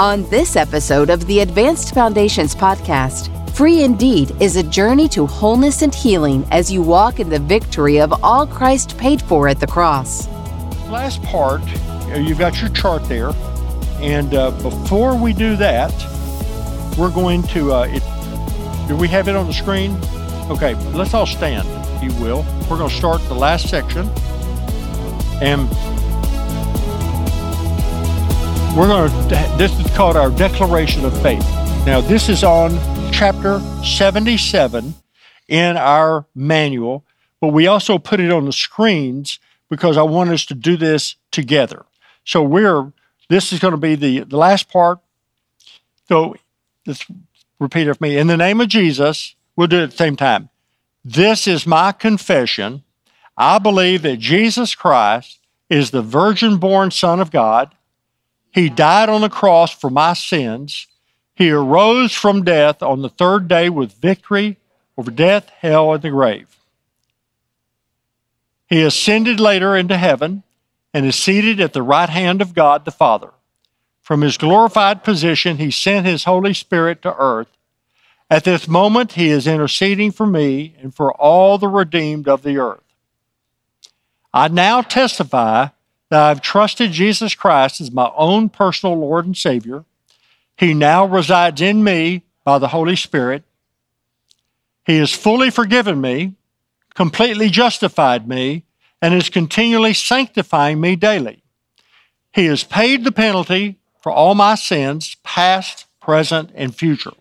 On this episode of the Advanced Foundations podcast, Free Indeed is a journey to wholeness and healing as you walk in the victory of all Christ paid for at the cross. Last part, uh, you've got your chart there. And uh, before we do that, we're going to, uh, it, do we have it on the screen? Okay, let's all stand, if you will. We're going to start the last section. And we're going to, this is called our Declaration of Faith. Now, this is on chapter 77 in our manual, but we also put it on the screens because I want us to do this together. So we're, this is going to be the, the last part. So let's repeat it for me. In the name of Jesus, we'll do it at the same time. This is my confession. I believe that Jesus Christ is the virgin born Son of God. He died on the cross for my sins. He arose from death on the third day with victory over death, hell, and the grave. He ascended later into heaven and is seated at the right hand of God the Father. From his glorified position, he sent his Holy Spirit to earth. At this moment, he is interceding for me and for all the redeemed of the earth. I now testify that I've trusted Jesus Christ as my own personal Lord and Savior. He now resides in me by the Holy Spirit. He has fully forgiven me, completely justified me, and is continually sanctifying me daily. He has paid the penalty for all my sins, past, present, and future.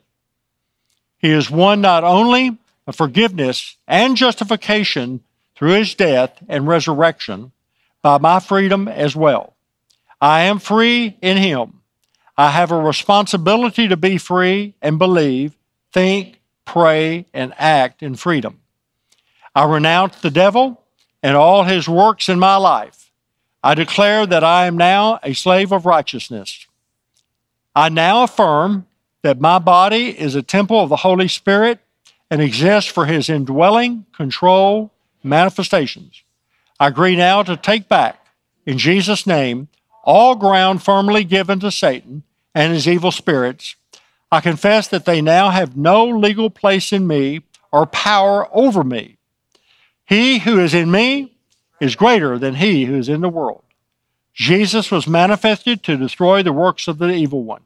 He has won not only a forgiveness and justification through his death and resurrection, by my freedom as well. I am free in him. I have a responsibility to be free and believe, think, pray, and act in freedom. I renounce the devil and all his works in my life. I declare that I am now a slave of righteousness. I now affirm that my body is a temple of the Holy Spirit and exists for his indwelling, control, manifestations. I agree now to take back, in Jesus' name, all ground firmly given to Satan and his evil spirits. I confess that they now have no legal place in me or power over me. He who is in me is greater than he who is in the world. Jesus was manifested to destroy the works of the evil one.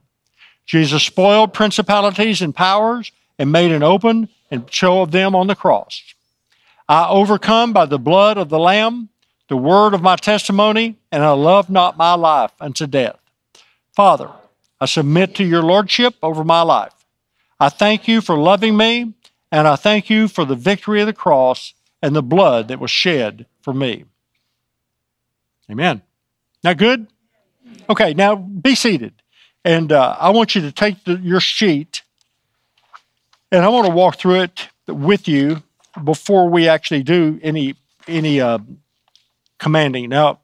Jesus spoiled principalities and powers and made an open and show of them on the cross. I overcome by the blood of the Lamb, the word of my testimony, and I love not my life unto death. Father, I submit to your lordship over my life. I thank you for loving me, and I thank you for the victory of the cross and the blood that was shed for me. Amen. Now, good? Okay, now be seated. And uh, I want you to take the, your sheet, and I want to walk through it with you before we actually do any any uh, commanding. Now,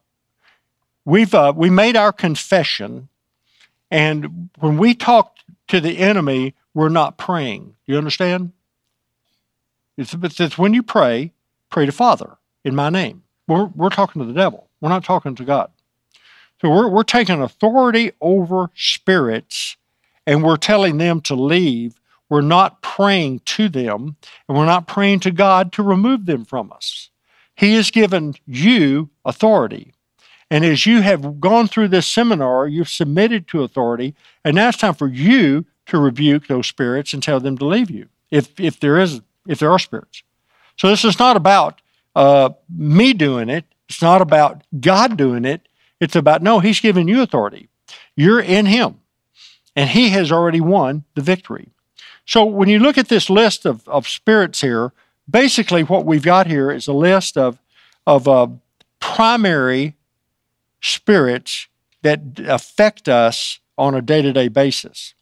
we've uh, we made our confession, and when we talk to the enemy, we're not praying. Do you understand? It's, it's when you pray, pray to Father in my name. We're, we're talking to the devil. We're not talking to God. So we're, we're taking authority over spirits and we're telling them to leave we're not praying to them and we're not praying to God to remove them from us. He has given you authority. And as you have gone through this seminar, you've submitted to authority, and now it's time for you to rebuke those spirits and tell them to leave you, if, if there is if there are spirits. So this is not about uh, me doing it. It's not about God doing it. It's about no, He's given you authority. You're in Him, and He has already won the victory. So when you look at this list of, of spirits here, basically what we've got here is a list of, of uh, primary spirits that affect us on a day to day basis.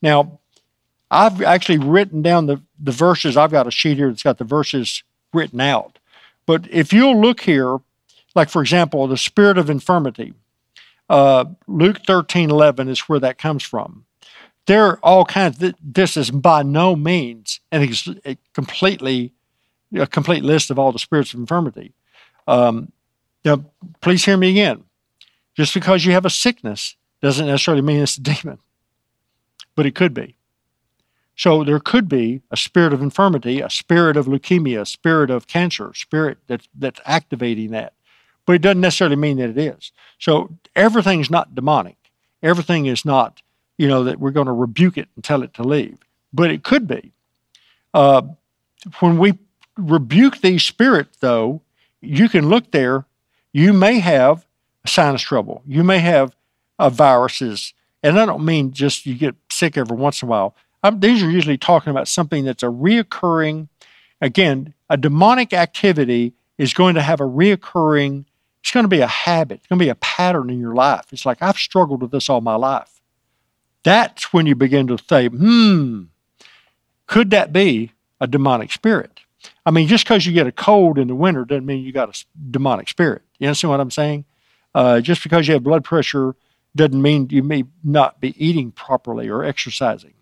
Now, I've actually written down the, the verses. I've got a sheet here that's got the verses written out. But if you'll look here, like for example, the spirit of infirmity, uh, Luke 13 11 is where that comes from there are all kinds. This is by no means an ex- a completely a complete list of all the spirits of infirmity. Um, please hear me again. Just because you have a sickness doesn't necessarily mean it's a demon. but it could be. So there could be a spirit of infirmity, a spirit of leukemia, a spirit of cancer, spirit that's, that's activating that. But it doesn't necessarily mean that it is. So everything's not demonic. Everything is not, you know, that we're going to rebuke it and tell it to leave. But it could be. Uh, when we rebuke these spirits, though, you can look there. You may have sinus trouble. You may have uh, viruses. And I don't mean just you get sick every once in a while. I'm, these are usually talking about something that's a reoccurring, again, a demonic activity is going to have a reoccurring, it's going to be a habit, it's going to be a pattern in your life. It's like, I've struggled with this all my life. That's when you begin to say, hmm, could that be a demonic spirit? I mean, just because you get a cold in the winter doesn't mean you got a demonic spirit. You understand what I'm saying? Uh, just because you have blood pressure doesn't mean you may not be eating properly or exercising.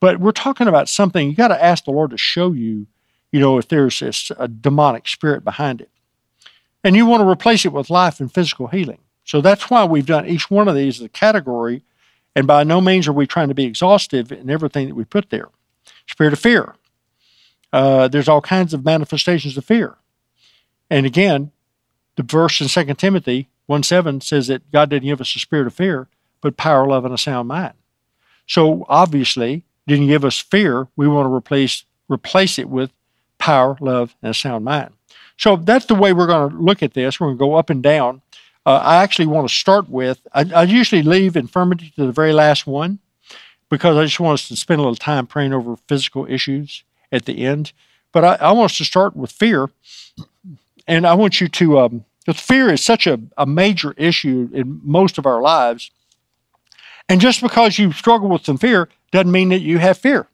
But we're talking about something you got to ask the Lord to show you, you know, if there's this, a demonic spirit behind it. And you want to replace it with life and physical healing. So that's why we've done each one of these as a category. And by no means are we trying to be exhaustive in everything that we put there. Spirit of fear. Uh, there's all kinds of manifestations of fear. And again, the verse in 2 Timothy 1 7 says that God didn't give us a spirit of fear, but power, love, and a sound mind. So obviously, didn't give us fear. We want to replace replace it with power, love, and a sound mind. So that's the way we're going to look at this. We're going to go up and down. Uh, I actually want to start with, I, I, usually leave infirmity to the very last one because I just want us to spend a little time praying over physical issues at the end. But I, I want us to start with fear. And I want you to, um, fear is such a, a major issue in most of our lives. And just because you struggle with some fear doesn't mean that you have fear.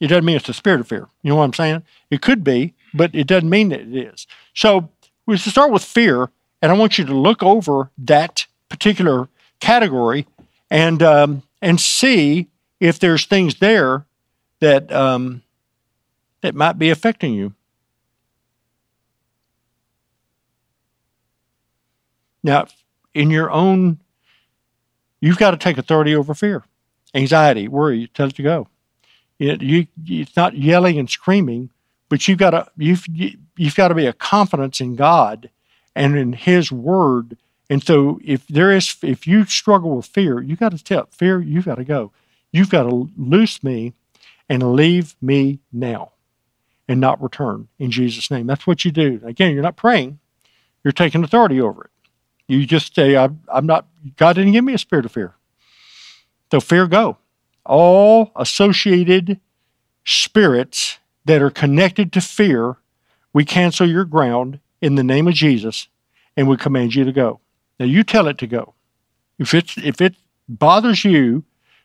It doesn't mean it's the spirit of fear. You know what I'm saying? It could be, but it doesn't mean that it is. So we should start with fear, and I want you to look over that particular category and um, and see if there's things there that um, that might be affecting you. Now, in your own You've got to take authority over fear, anxiety, worry. Tell it to go. It, you, it's not yelling and screaming, but you've got to you've you've got to be a confidence in God and in His Word. And so, if there is if you struggle with fear, you got to tell fear you've got to go. You've got to loose me and leave me now, and not return in Jesus' name. That's what you do. Again, you're not praying; you're taking authority over it. You just say, I'm, I'm not, God didn't give me a spirit of fear. So fear go. All associated spirits that are connected to fear, we cancel your ground in the name of Jesus and we command you to go. Now you tell it to go. If it, if it bothers you,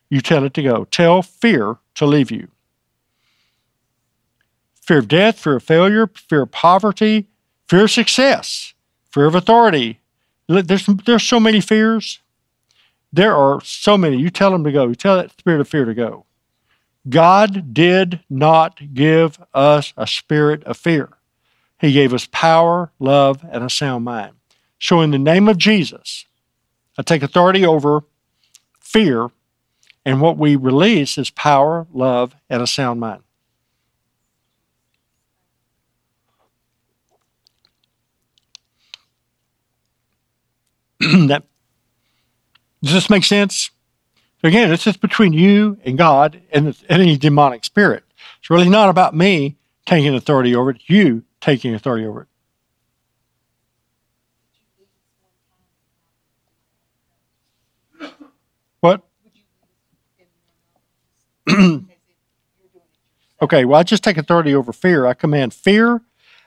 you tell it to go. Tell fear to leave you. Fear of death, fear of failure, fear of poverty, fear of success, fear of authority, there's, there's so many fears. There are so many. You tell them to go. You tell that spirit of fear to go. God did not give us a spirit of fear. He gave us power, love, and a sound mind. So, in the name of Jesus, I take authority over fear, and what we release is power, love, and a sound mind. that does this make sense? So again, it's just between you and God and any demonic spirit. It's really not about me taking authority over it, you taking authority over it. What? okay, well, I just take authority over fear. I command fear.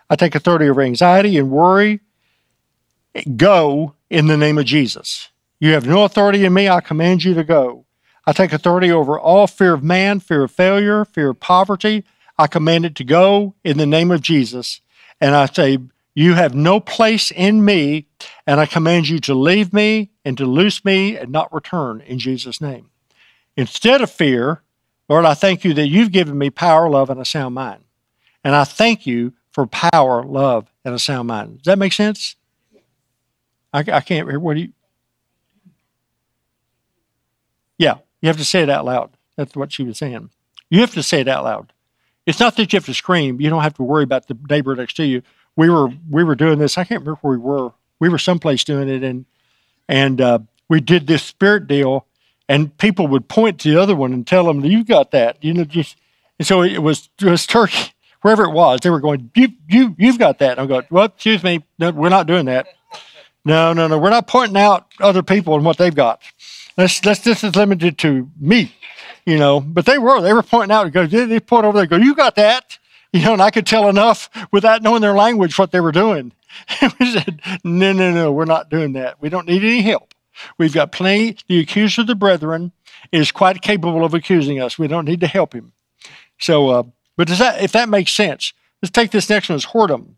I take authority over anxiety and worry. Go in the name of Jesus. You have no authority in me. I command you to go. I take authority over all fear of man, fear of failure, fear of poverty. I command it to go in the name of Jesus. And I say, You have no place in me. And I command you to leave me and to loose me and not return in Jesus' name. Instead of fear, Lord, I thank you that you've given me power, love, and a sound mind. And I thank you for power, love, and a sound mind. Does that make sense? I, I can't remember. What do you? Yeah, You have to say it out loud. That's what she was saying. You have to say it out loud. It's not that you have to scream. You don't have to worry about the neighbor next to you. We were we were doing this. I can't remember where we were. We were someplace doing it, and and uh, we did this spirit deal, and people would point to the other one and tell them, "You got that," you know. Just, and so it was was Turkey, wherever it was. They were going, "You you you've got that." And I'm going, "Well, excuse me, no, we're not doing that." No, no, no. We're not pointing out other people and what they've got. Let's, this is limited to me, you know. But they were they were pointing out. Go they, they point over there. Go you got that, you know. And I could tell enough without knowing their language what they were doing. And we said no no no we're not doing that. We don't need any help. We've got plenty. The accuser of the brethren is quite capable of accusing us. We don't need to help him. So, uh, but does that if that makes sense? Let's take this next one as whoredom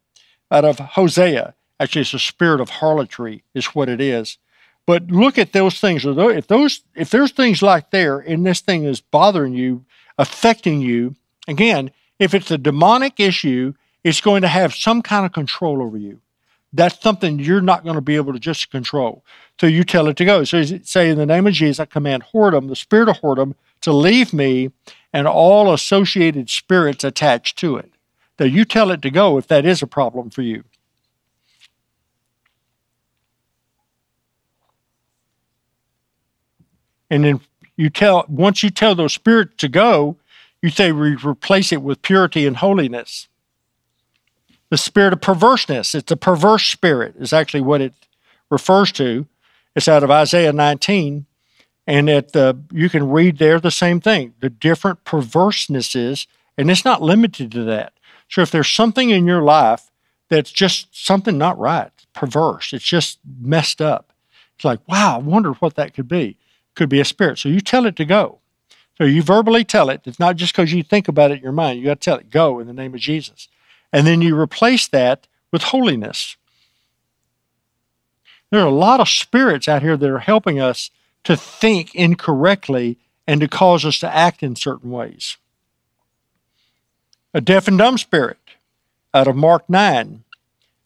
out of Hosea. Actually, it's a spirit of harlotry, is what it is. But look at those things. If those, if there's things like there, and this thing is bothering you, affecting you, again, if it's a demonic issue, it's going to have some kind of control over you. That's something you're not going to be able to just control. So you tell it to go. So say, in the name of Jesus, I command whoredom, the spirit of whoredom, to leave me and all associated spirits attached to it. So you tell it to go if that is a problem for you. And then you tell, once you tell those spirits to go, you say we replace it with purity and holiness. The spirit of perverseness, it's a perverse spirit, is actually what it refers to. It's out of Isaiah 19. And at the, uh, you can read there the same thing, the different perversenesses, and it's not limited to that. So if there's something in your life that's just something not right, perverse, it's just messed up, it's like, wow, I wonder what that could be could be a spirit. So you tell it to go. So you verbally tell it. It's not just because you think about it in your mind. You got to tell it, go in the name of Jesus. And then you replace that with holiness. There are a lot of spirits out here that are helping us to think incorrectly and to cause us to act in certain ways. A deaf and dumb spirit out of Mark 9.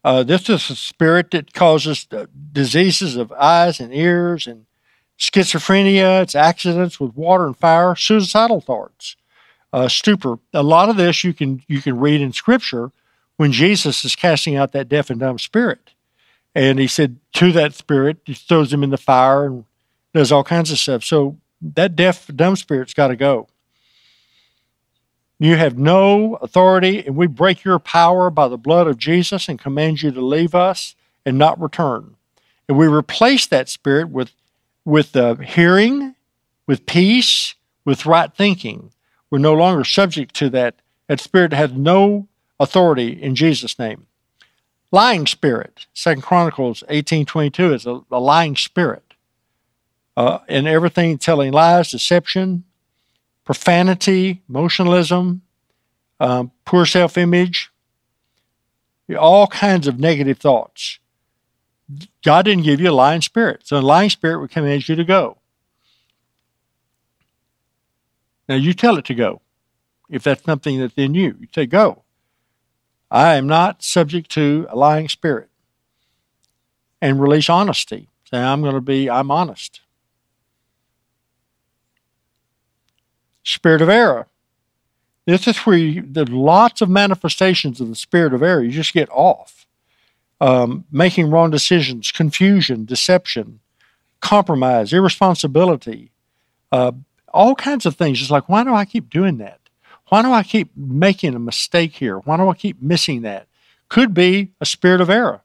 Uh, this is a spirit that causes diseases of eyes and ears and schizophrenia, it's accidents with water and fire, suicidal thoughts, uh, stupor. A lot of this you can you can read in Scripture when Jesus is casting out that deaf and dumb spirit, and he said to that spirit, he throws him in the fire and does all kinds of stuff. So that deaf dumb spirit's got to go. You have no authority, and we break your power by the blood of Jesus and command you to leave us and not return. And we replace that spirit with with uh, hearing, with peace, with right thinking. We're no longer subject to that. That spirit has no authority in Jesus' name. Lying spirit, Second Chronicles 18.22 is a, a lying spirit. Uh, everything telling lies, deception, profanity, emotionalism, um, poor self-image, all kinds of negative thoughts. God didn't give you a lying spirit. So a lying spirit would command you to go. Now you tell it to go. If that's something that's in you, you say, go. I am not subject to a lying spirit. And release honesty. Say, I'm going to be, I'm honest. Spirit of error. This is where you, there's lots of manifestations of the spirit of error. You just get off um, making wrong decisions, confusion, deception, compromise, irresponsibility, uh, all kinds of things. It's like, why do I keep doing that? Why do I keep making a mistake here? Why do I keep missing that? Could be a spirit of error.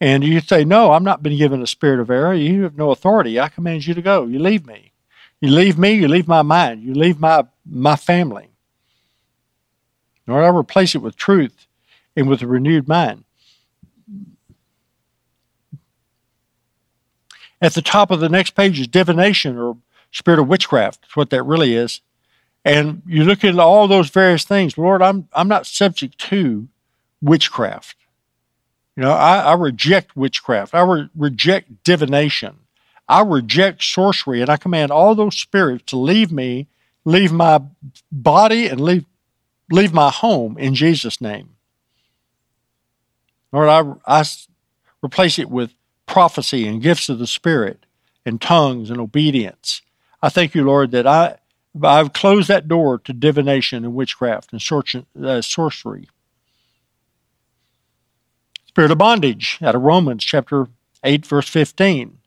And you say, No, I'm not been given a spirit of error. You have no authority. I command you to go. You leave me. You leave me, you leave my mind, you leave my my family. Or I replace it with truth and with a renewed mind. At the top of the next page is divination or spirit of witchcraft. That's what that really is. And you look at all those various things. Lord, I'm I'm not subject to witchcraft. You know, I, I reject witchcraft. I re- reject divination. I reject sorcery, and I command all those spirits to leave me, leave my body, and leave leave my home in Jesus' name. Lord, I, I replace it with prophecy and gifts of the Spirit and tongues and obedience. I thank you, Lord, that I I've closed that door to divination and witchcraft and uh, sorcery. Spirit of bondage out of Romans chapter 8, verse 15.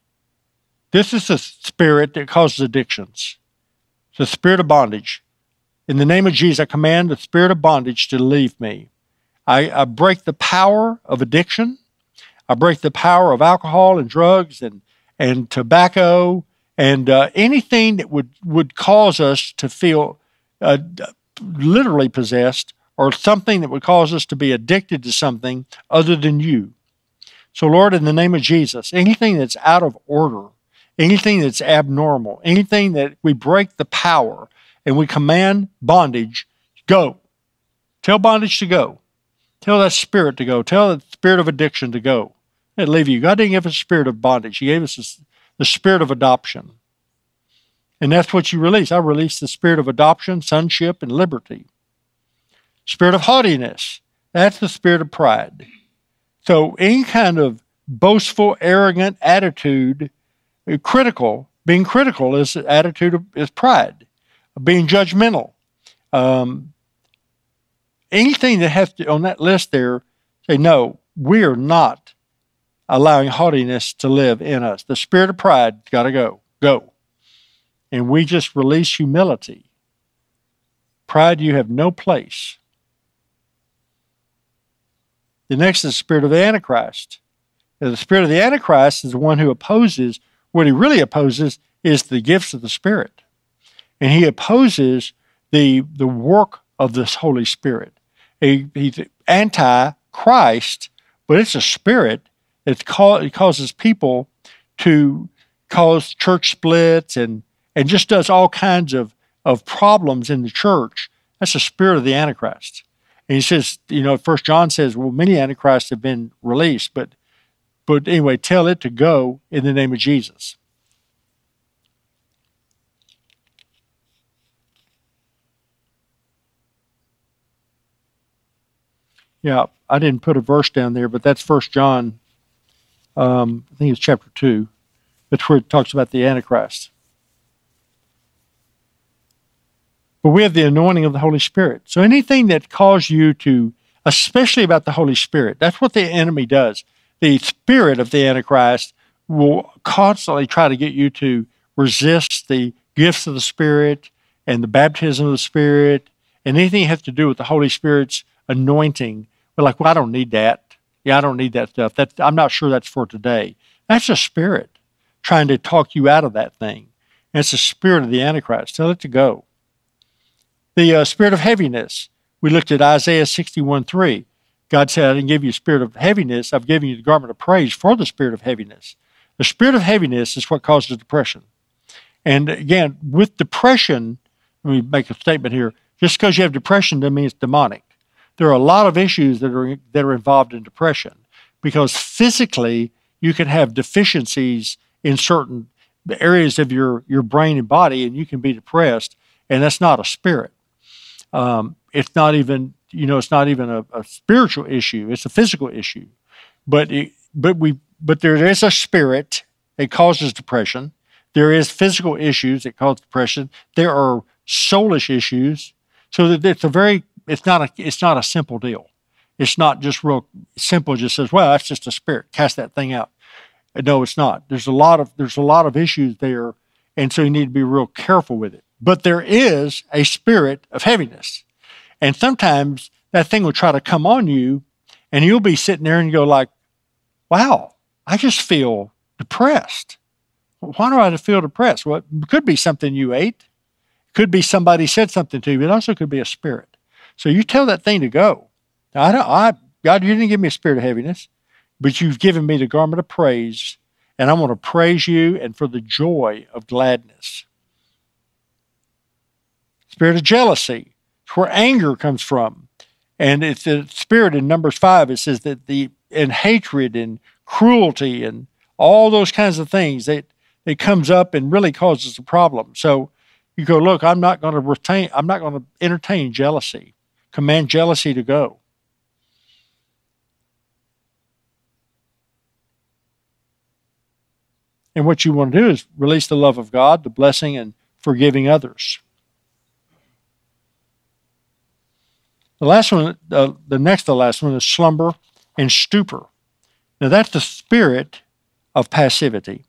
This is the spirit that causes addictions. It's the spirit of bondage. In the name of Jesus, I command the spirit of bondage to leave me. I, I break the power of addiction. I break the power of alcohol and drugs and, and tobacco and uh, anything that would, would cause us to feel uh, literally possessed or something that would cause us to be addicted to something other than you. So, Lord, in the name of Jesus, anything that's out of order, anything that's abnormal, anything that we break the power and we command bondage, go. Tell bondage to go. Tell that spirit to go. Tell that spirit of addiction to go. It leave you. God didn't give us a spirit of bondage. He gave us the spirit of adoption. And that's what you release. I release the spirit of adoption, sonship, and liberty. Spirit of haughtiness. That's the spirit of pride. So any kind of boastful, arrogant attitude, uh, critical, being critical is attitude of, is pride. Being judgmental. Um, anything that has to on that list there, say no, we are not allowing haughtiness to live in us. The spirit of pride got to go. Go. And we just release humility. Pride, you have no place. The next is the spirit of the Antichrist. Now, the spirit of the Antichrist is the one who opposes, what he really opposes is the gifts of the Spirit. And he opposes the, the work of this Holy Spirit. He, he's anti Christ, but it's a spirit it, it causes people to cause church splits and, and just does all kinds of, of problems in the church. That's the spirit of the Antichrist. And he says, you know, First John says, well, many Antichrists have been released, but but anyway, tell it to go in the name of Jesus. Yeah, I didn't put a verse down there, but that's First John um, I think it's chapter 2. That's where it talks about the Antichrist. But we have the anointing of the Holy Spirit. So anything that calls you to, especially about the Holy Spirit, that's what the enemy does. The spirit of the Antichrist will constantly try to get you to resist the gifts of the Spirit and the baptism of the Spirit and anything that has to do with the Holy Spirit's anointing. We're like, well, I don't need that. Yeah, I don't need that stuff. That I'm not sure that's for today. That's a spirit trying to talk you out of that thing. And it's the spirit of the Antichrist. Tell it to go. The uh, spirit of heaviness. We looked at Isaiah 61 3. God said, I didn't give you a spirit of heaviness. I've given you the garment of praise for the spirit of heaviness. The spirit of heaviness is what causes depression. And again, with depression, let me make a statement here. Just because you have depression doesn't mean it's demonic there are a lot of issues that are that are involved in depression because physically you can have deficiencies in certain areas of your your brain and body, and you can be depressed, and that's not a spirit. Um, it's not even you know it's not even a, a, spiritual issue; it's a physical issue. But it, but we but there is a spirit that causes depression. There is physical issues that cause depression. There are soulish issues. So that it's a very it's not a it's not a simple deal. It's not just real simple. Just says, well, that's just a spirit. Cast that thing out. No, it's not. There's a lot of there's a lot of issues there, and so you need to be real careful with it. But there is a spirit of heaviness, and sometimes that thing will try to come on you, and you'll be sitting there and you go like, "Wow, I just feel depressed." Why do I feel depressed? Well, it could be something you ate. It could be somebody said something to you. It also could be a spirit. So you tell that thing to go. Now, I don't, I, God, you didn't give me a spirit of heaviness, but you've given me the garment of praise, and I'm going to praise you and for the joy of gladness. Spirit of jealousy, it's where anger comes from. And it's the spirit in Numbers 5, it says that the, and hatred and cruelty and all those kinds of things that it comes up and really causes a problem. So you go, look, I'm not going to retain, I'm not going to entertain jealousy. Command jealousy to go. And what you want to do is release the love of God, the blessing and forgiving others. The last one, uh, the next to the last one is slumber and stupor. Now, that's the spirit of passivity.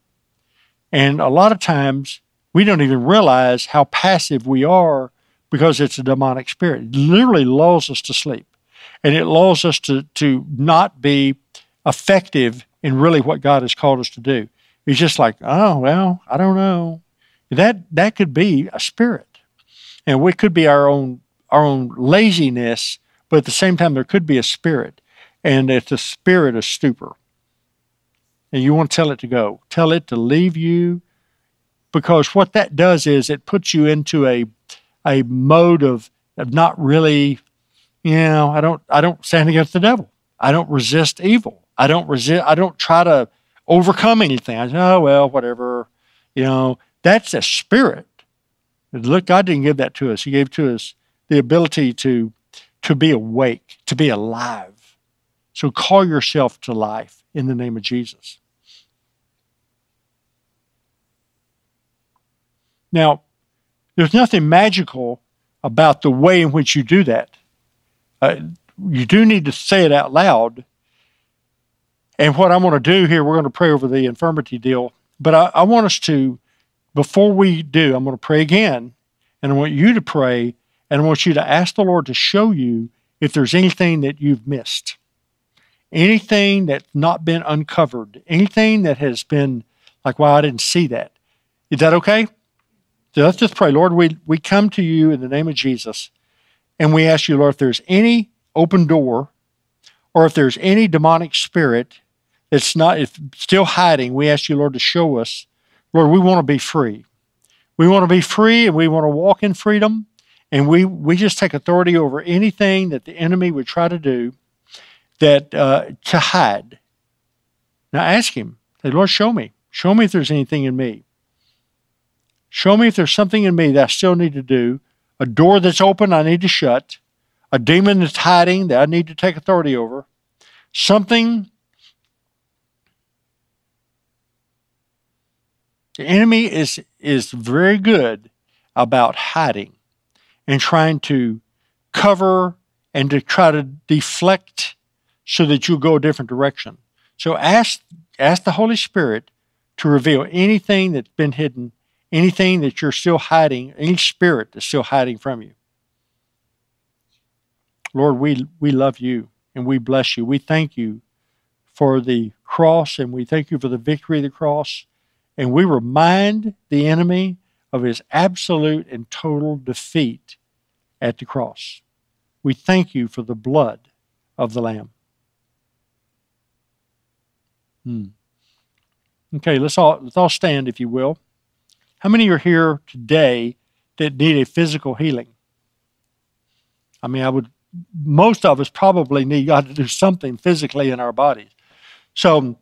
And a lot of times we don't even realize how passive we are because it's a demonic spirit. It literally lulls us to sleep and it lulls us to, to not be effective in really what God has called us to do. It's just like, oh, well, I don't know. That, that could be a spirit. And we could be our own, our own laziness, but at the same time, there could be a spirit. And it's a spirit of stupor. And you want to tell it to go. Tell it to leave you because what that does is it puts you into a a mode of, of not really, you know, I don't I don't stand against the devil. I don't resist evil. I don't resist I don't try to overcome anything. I say, oh well, whatever. You know, that's a spirit. Look, God didn't give that to us. He gave to us the ability to to be awake, to be alive. So call yourself to life in the name of Jesus. Now, there's nothing magical about the way in which you do that. Uh, you do need to say it out loud. And what I'm going to do here, we're going to pray over the infirmity deal. But I, I want us to, before we do, I'm going to pray again. And I want you to pray. And I want you to ask the Lord to show you if there's anything that you've missed, anything that's not been uncovered, anything that has been like, wow, I didn't see that. Is that okay? So let's just pray. Lord, we, we come to you in the name of Jesus and we ask you, Lord, if there's any open door or if there's any demonic spirit that's not if still hiding, we ask you, Lord, to show us. Lord, we want to be free. We want to be free and we want to walk in freedom. And we, we just take authority over anything that the enemy would try to do that uh, to hide. Now ask him, say, Lord, show me. Show me if there's anything in me. Show me if there's something in me that I still need to do, a door that's open I need to shut, a demon that's hiding that I need to take authority over, something. The enemy is, is very good about hiding and trying to cover and to try to deflect so that you go a different direction. So ask, ask the Holy Spirit to reveal anything that's been hidden anything that you're still hiding, any spirit that's still hiding from you. Lord, we, we love you and we bless you. We thank you for the cross and we thank you for the victory of the cross. And we remind the enemy of his absolute and total defeat at the cross. We thank you for the blood of the Lamb. Hmm. Okay, let's all let's all stand, if you will. How many are here today that need a physical healing? I mean, I would, most of us probably need God to do something physically in our bodies. So I'm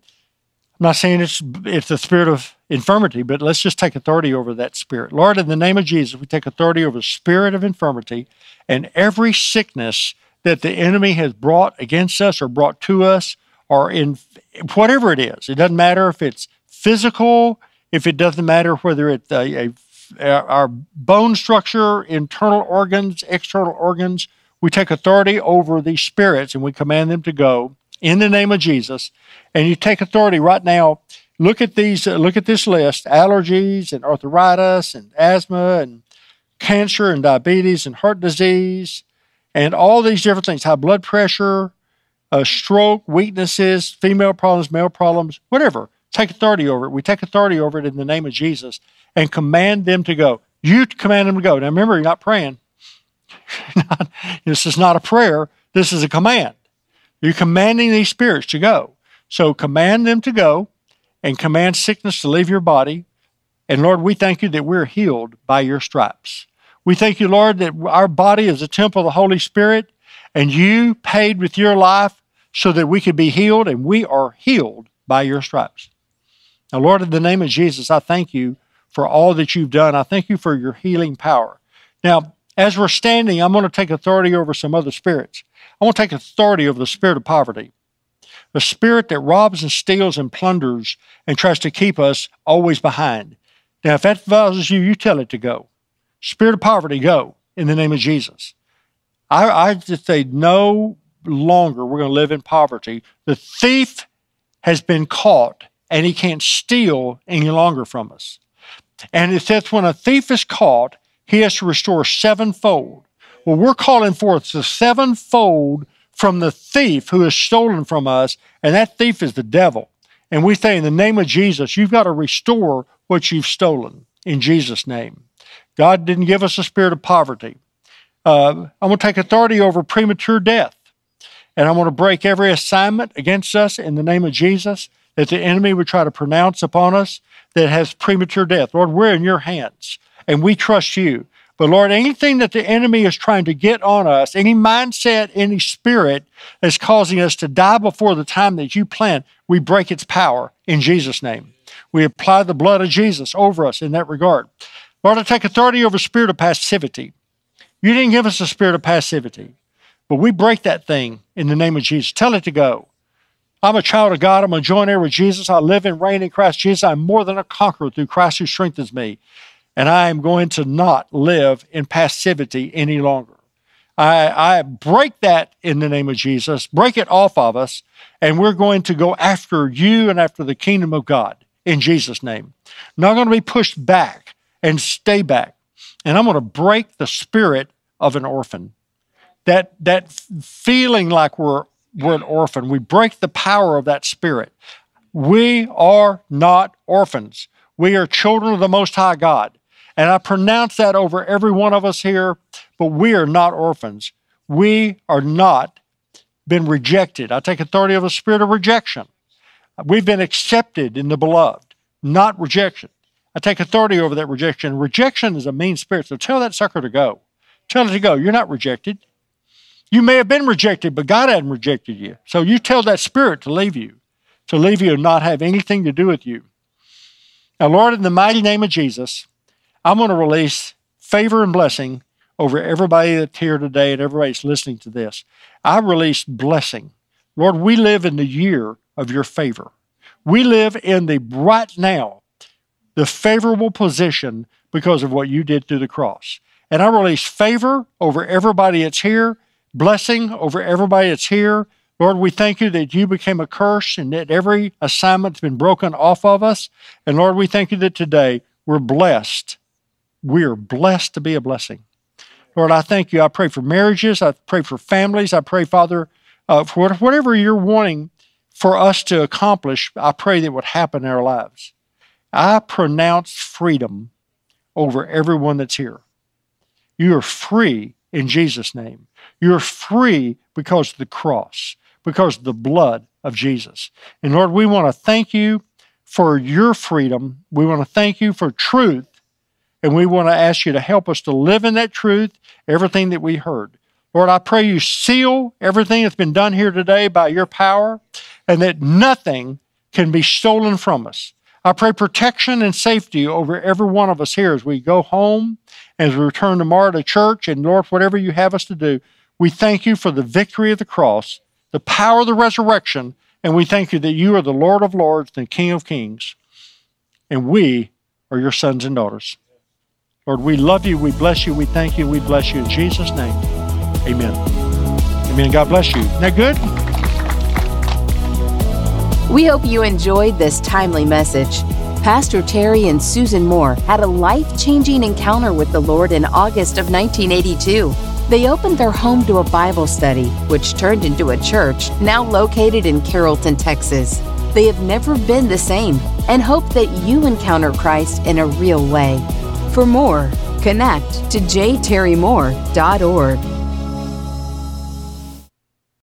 not saying it's, it's the spirit of infirmity, but let's just take authority over that spirit. Lord, in the name of Jesus, we take authority over the spirit of infirmity and every sickness that the enemy has brought against us or brought to us or in whatever it is. It doesn't matter if it's physical, if it doesn't matter whether it's a, a, our bone structure, internal organs, external organs, we take authority over these spirits and we command them to go in the name of Jesus. And you take authority right now. Look at these. Uh, look at this list: allergies and arthritis and asthma and cancer and diabetes and heart disease and all these different things. High blood pressure, uh, stroke, weaknesses, female problems, male problems, whatever take authority over it. We take authority over it in the name of Jesus and command them to go. You command them to go. Now remember, you're not praying. this is not a prayer. This is a command. You're commanding these spirits to go. So command them to go and command sickness to leave your body. And Lord, we thank you that we're healed by your stripes. We thank you, Lord, that our body is a temple of the Holy Spirit and you paid with your life so that we could be healed, and we are healed by your stripes. Now, Lord, in the name of Jesus, I thank you for all that you've done. I thank you for your healing power. Now, as we're standing, I'm going to take authority over some other spirits. I want to take authority over the spirit of poverty, the spirit that robs and steals and plunders and tries to keep us always behind. Now, if that bothers you, you tell it to go. Spirit of poverty, go in the name of Jesus. I, I just say no longer we're going to live in poverty. The thief has been caught and he can't steal any longer from us. And it says when a thief is caught, he has to restore sevenfold. Well, we're calling forth the sevenfold from the thief who has stolen from us, and that thief is the devil. And we say, in the name of Jesus, you've got to restore what you've stolen in Jesus' name. God didn't give us a spirit of poverty. Uh, I'm going to take authority over premature death. And I'm going to break every assignment against us in the name of Jesus that the enemy would try to pronounce upon us that has premature death. Lord, we're in your hands and we trust you. But Lord, anything that the enemy is trying to get on us, any mindset, any spirit that's causing us to die before the time that you plan, we break its power in Jesus' name. We apply the blood of Jesus over us in that regard. Lord, I take authority over spirit of passivity. You didn't give us a spirit of passivity, but we break that thing in the name of Jesus. Tell it to go. I'm a child of God. I'm a joint heir with Jesus. I live and reign in Christ Jesus. I'm more than a conqueror through Christ who strengthens me. And I am going to not live in passivity any longer. I, I break that in the name of Jesus, break it off of us, and we're going to go after you and after the kingdom of God in Jesus' name. Not going to be pushed back and stay back. And I'm going to break the spirit of an orphan. That, that feeling like we're we're an orphan. We break the power of that spirit. We are not orphans. We are children of the Most High God. And I pronounce that over every one of us here, but we are not orphans. We are not been rejected. I take authority of the spirit of rejection. We've been accepted in the beloved, not rejection. I take authority over that rejection. Rejection is a mean spirit, so tell that sucker to go. Tell it to go. You're not rejected. You may have been rejected, but God hadn't rejected you. So you tell that spirit to leave you, to leave you and not have anything to do with you. Now, Lord, in the mighty name of Jesus, I'm going to release favor and blessing over everybody that's here today and everybody's listening to this. I release blessing. Lord, we live in the year of your favor. We live in the right now, the favorable position because of what you did through the cross. And I release favor over everybody that's here blessing over everybody that's here. Lord, we thank you that you became a curse and that every assignment's been broken off of us. And Lord, we thank you that today we're blessed. We are blessed to be a blessing. Lord, I thank you. I pray for marriages. I pray for families. I pray, Father, uh, for whatever you're wanting for us to accomplish, I pray that would happen in our lives. I pronounce freedom over everyone that's here. You are free in Jesus' name. You're free because of the cross, because of the blood of Jesus. And Lord, we want to thank you for your freedom. We want to thank you for truth. And we want to ask you to help us to live in that truth, everything that we heard. Lord, I pray you seal everything that's been done here today by your power and that nothing can be stolen from us. I pray protection and safety over every one of us here as we go home, as we return tomorrow to church, and Lord, whatever you have us to do, we thank you for the victory of the cross, the power of the resurrection, and we thank you that you are the Lord of lords and King of kings, and we are your sons and daughters. Lord, we love you, we bless you, we thank you, we bless you in Jesus' name. Amen. Amen. God bless you. Isn't that good? We hope you enjoyed this timely message. Pastor Terry and Susan Moore had a life changing encounter with the Lord in August of 1982. They opened their home to a Bible study, which turned into a church now located in Carrollton, Texas. They have never been the same and hope that you encounter Christ in a real way. For more, connect to jterrymoore.org.